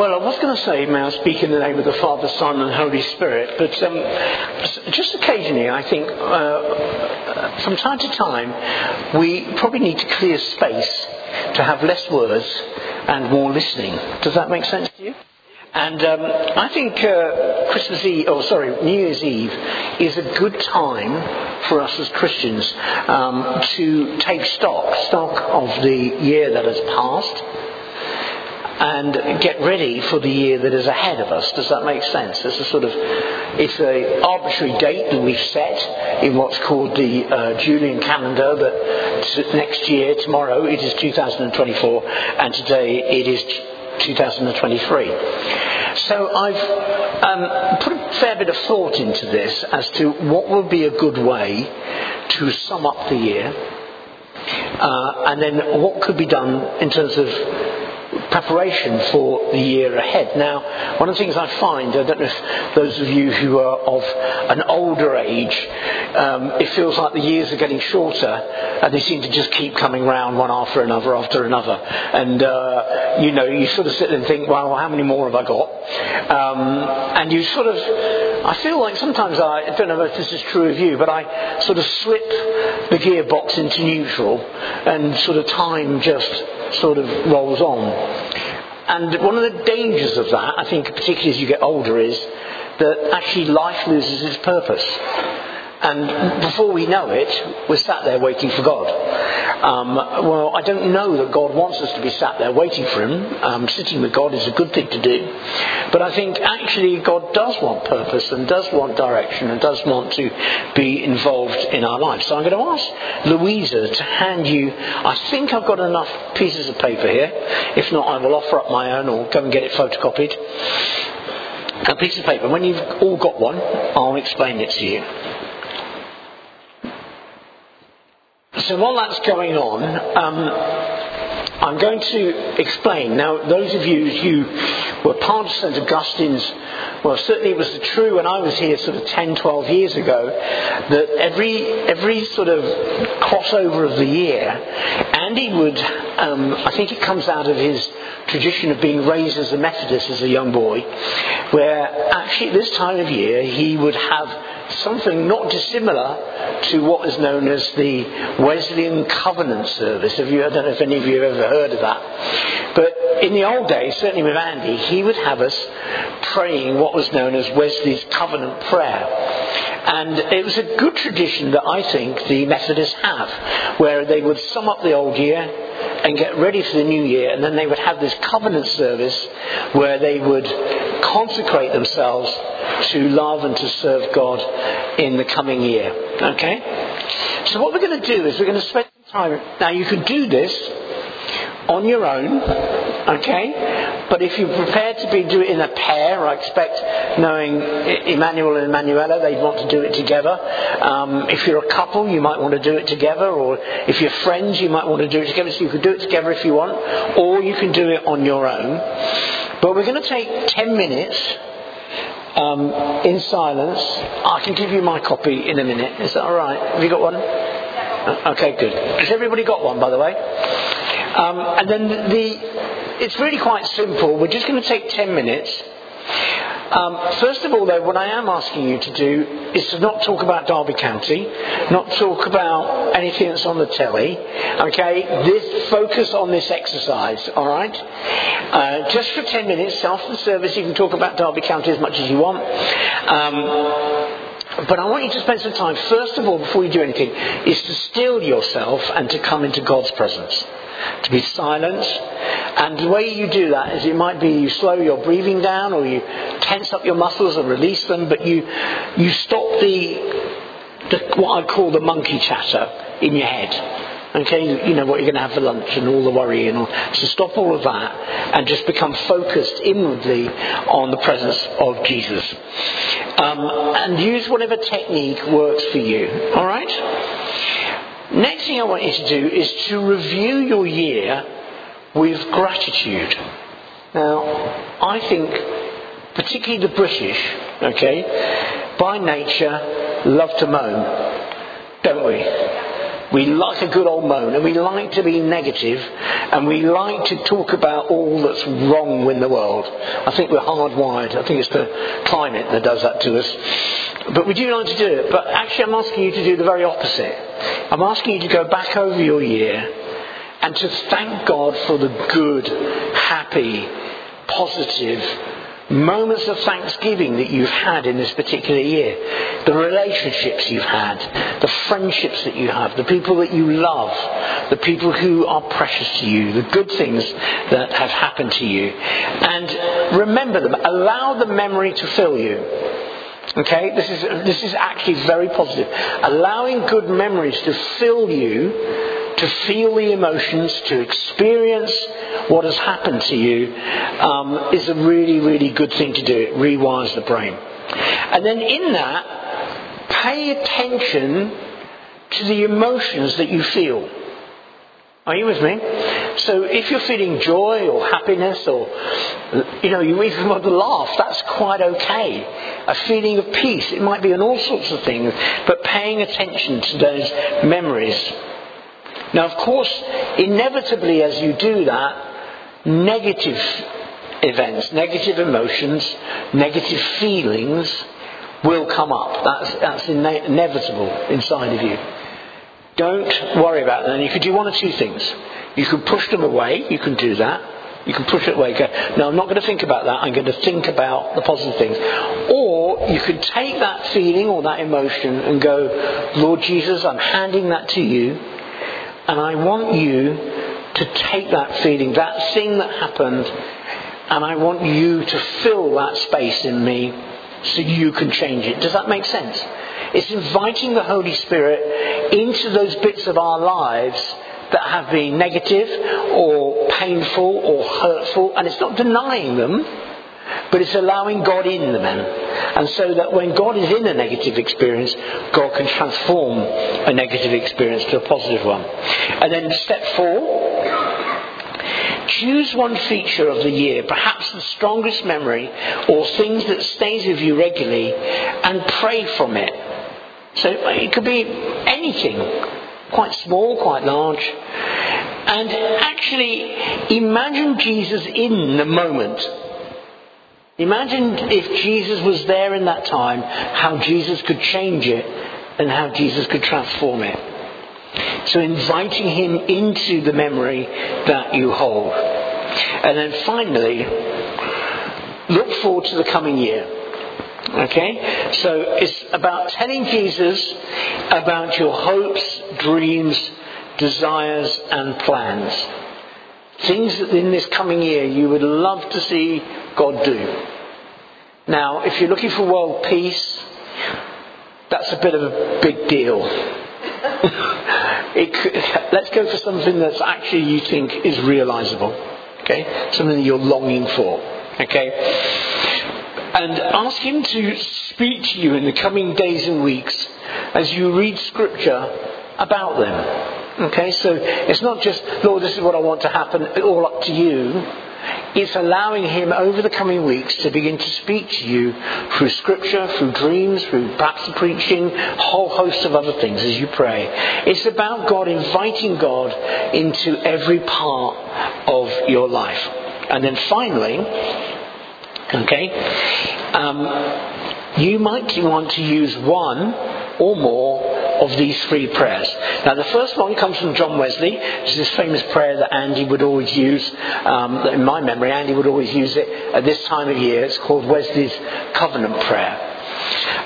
Well, I was going to say, may I speak in the name of the Father, Son, and Holy Spirit, but um, just occasionally, I think, uh, from time to time, we probably need to clear space to have less words and more listening. Does that make sense to you? And um, I think uh, Christmas Eve, or sorry, New Year's Eve, is a good time for us as Christians um, to take stock, stock of the year that has passed, and get ready for the year that is ahead of us. Does that make sense? It's a sort of, it's a arbitrary date that we've set in what's called the uh, Julian calendar. That next year, tomorrow, it is 2024, and today it is 2023. So I've um, put a fair bit of thought into this as to what would be a good way to sum up the year, uh, and then what could be done in terms of preparation for the year ahead. Now, one of the things I find, I don't know if those of you who are of an older age, um, it feels like the years are getting shorter and they seem to just keep coming round one after another after another. And, uh, you know, you sort of sit and think, well, how many more have I got? Um, and you sort of, I feel like sometimes I, I don't know if this is true of you, but I sort of slip the gearbox into neutral and sort of time just sort of rolls on. And one of the dangers of that, I think, particularly as you get older, is that actually life loses its purpose. And before we know it, we're sat there waiting for God. Um, well, I don't know that God wants us to be sat there waiting for Him. Um, sitting with God is a good thing to do. But I think actually God does want purpose and does want direction and does want to be involved in our lives. So I'm going to ask Louisa to hand you, I think I've got enough pieces of paper here. If not, I will offer up my own or go and get it photocopied. A piece of paper. When you've all got one, I'll explain it to you. So while that's going on, um, I'm going to explain. Now, those of you who were part of St. Augustine's, well, certainly it was true when I was here sort of 10, 12 years ago, that every, every sort of crossover of the year, Andy would, um, I think it comes out of his tradition of being raised as a Methodist as a young boy, where actually at this time of year he would have something not dissimilar to what is known as the Wesleyan Covenant Service. Have you, I don't know if any of you have ever heard of that. But in the old days, certainly with Andy, he would have us praying what was known as Wesley's Covenant Prayer. And it was a good tradition that I think the Methodists have, where they would sum up the old year and get ready for the new year, and then they would have this covenant service where they would consecrate themselves to love and to serve God in the coming year. Okay? So what we're going to do is we're going to spend some time. Now you can do this on your own, okay? But if you're prepared to be do it in a pair, I expect, knowing Emmanuel and Emanuela, they'd want to do it together. Um, if you're a couple, you might want to do it together, or if you're friends, you might want to do it together. So you could do it together if you want, or you can do it on your own. But we're going to take 10 minutes um, in silence. I can give you my copy in a minute. Is that all right? Have you got one? Okay, good. Has everybody got one, by the way? Um, and then the, it's really quite simple. We're just going to take 10 minutes. Um, first of all, though, what I am asking you to do is to not talk about Derby County, not talk about anything that's on the telly. Okay, this focus on this exercise. All right, uh, just for ten minutes after the service, you can talk about Derby County as much as you want. Um, but I want you to spend some time, first of all, before you do anything, is to still yourself and to come into God's presence. To be silent. And the way you do that is it might be you slow your breathing down or you tense up your muscles and release them, but you, you stop the, the, what I call the monkey chatter in your head. Okay, you know what you're going to have for lunch and all the worry and all. So stop all of that and just become focused inwardly on the presence of Jesus. Um, and use whatever technique works for you. All right? Next thing I want you to do is to review your year with gratitude. Now, I think, particularly the British, okay, by nature, love to moan, don't we? We like a good old moan, and we like to be negative, and we like to talk about all that's wrong in the world. I think we're hardwired. I think it's the climate that does that to us. But we do like to do it. But actually, I'm asking you to do the very opposite. I'm asking you to go back over your year and to thank God for the good, happy, positive, moments of thanksgiving that you've had in this particular year, the relationships you've had, the friendships that you have, the people that you love, the people who are precious to you, the good things that have happened to you. And remember them. Allow the memory to fill you. Okay, this is, this is actually very positive. Allowing good memories to fill you to feel the emotions, to experience what has happened to you, um, is a really, really good thing to do. It rewires the brain. And then in that, pay attention to the emotions that you feel. Are you with me? So if you're feeling joy or happiness or, you know, you even want to laugh, that's quite okay. A feeling of peace, it might be in all sorts of things, but paying attention to those memories now, of course, inevitably as you do that, negative events, negative emotions, negative feelings will come up. That's, that's ine- inevitable inside of you. Don't worry about them. You could do one of two things. You can push them away. You can do that. You can push it away. Go, no, I'm not going to think about that. I'm going to think about the positive things. Or you could take that feeling or that emotion and go, Lord Jesus, I'm handing that to you. And I want you to take that feeling, that thing that happened, and I want you to fill that space in me so you can change it. Does that make sense? It's inviting the Holy Spirit into those bits of our lives that have been negative or painful or hurtful, and it's not denying them. But it's allowing God in the man. And so that when God is in a negative experience, God can transform a negative experience to a positive one. And then step four, choose one feature of the year, perhaps the strongest memory or things that stays with you regularly, and pray from it. So it could be anything, quite small, quite large. And actually imagine Jesus in the moment Imagine if Jesus was there in that time, how Jesus could change it and how Jesus could transform it. So inviting him into the memory that you hold. And then finally, look forward to the coming year. Okay? So it's about telling Jesus about your hopes, dreams, desires, and plans. Things that in this coming year you would love to see God do. Now, if you're looking for world peace, that's a bit of a big deal. could, let's go for something that's actually you think is realizable. Okay? Something that you're longing for. Okay? And ask Him to speak to you in the coming days and weeks as you read Scripture about them. Okay? So it's not just, Lord, this is what I want to happen, it's all up to you. It's allowing Him over the coming weeks to begin to speak to you through Scripture, through dreams, through perhaps preaching, a whole host of other things as you pray. It's about God inviting God into every part of your life. And then finally, okay, um, you might want to use one or more of these three prayers. Now, the first one comes from John Wesley. It's this famous prayer that Andy would always use. Um, in my memory, Andy would always use it at this time of year. It's called Wesley's Covenant Prayer.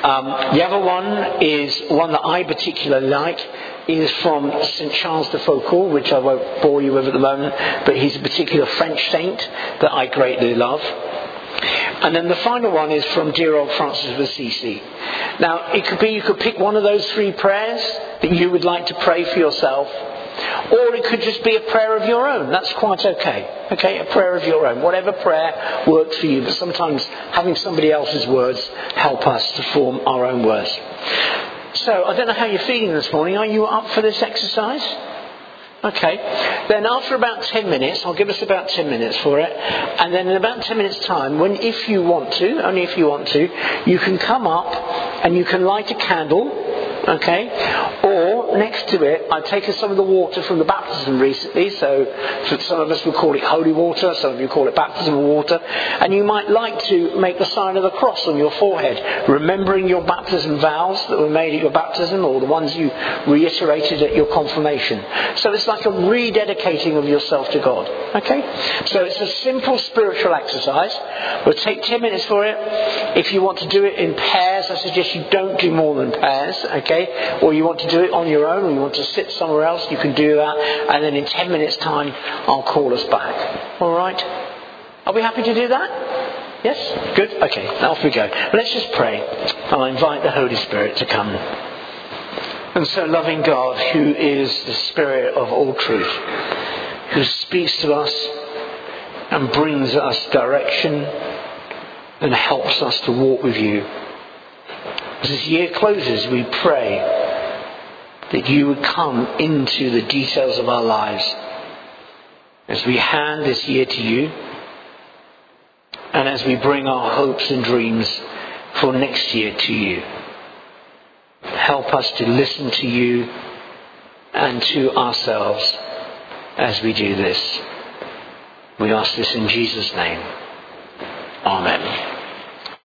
Um, the other one is one that I particularly like. Is from St. Charles de Foucauld, which I won't bore you with at the moment, but he's a particular French saint that I greatly love. And then the final one is from dear old Francis of Assisi. Now, it could be you could pick one of those three prayers that you would like to pray for yourself, or it could just be a prayer of your own. That's quite okay. Okay, a prayer of your own. Whatever prayer works for you, but sometimes having somebody else's words help us to form our own words. So, I don't know how you're feeling this morning. Are you up for this exercise? Okay. Then after about 10 minutes, I'll give us about 10 minutes for it. And then in about 10 minutes time, when if you want to, only if you want to, you can come up and you can light a candle, okay? Or, it, I've taken some of the water from the baptism recently, so some of us would call it holy water, some of you call it baptism water, and you might like to make the sign of the cross on your forehead, remembering your baptism vows that were made at your baptism or the ones you reiterated at your confirmation. So it's like a rededicating of yourself to God. Okay? So it's a simple spiritual exercise. We'll take 10 minutes for it. If you want to do it in pairs, I suggest you don't do more than pairs, okay? Or you want to do it on your own, or you want to sit somewhere else, you can do that. And then in 10 minutes' time, I'll call us back. All right? Are we happy to do that? Yes? Good? Okay, off we go. Let's just pray. And I'll invite the Holy Spirit to come. And so, loving God, who is the Spirit of all truth, who speaks to us and brings us direction and helps us to walk with you. As this year closes, we pray that you would come into the details of our lives as we hand this year to you and as we bring our hopes and dreams for next year to you. Help us to listen to you and to ourselves as we do this. We ask this in Jesus' name. Amen.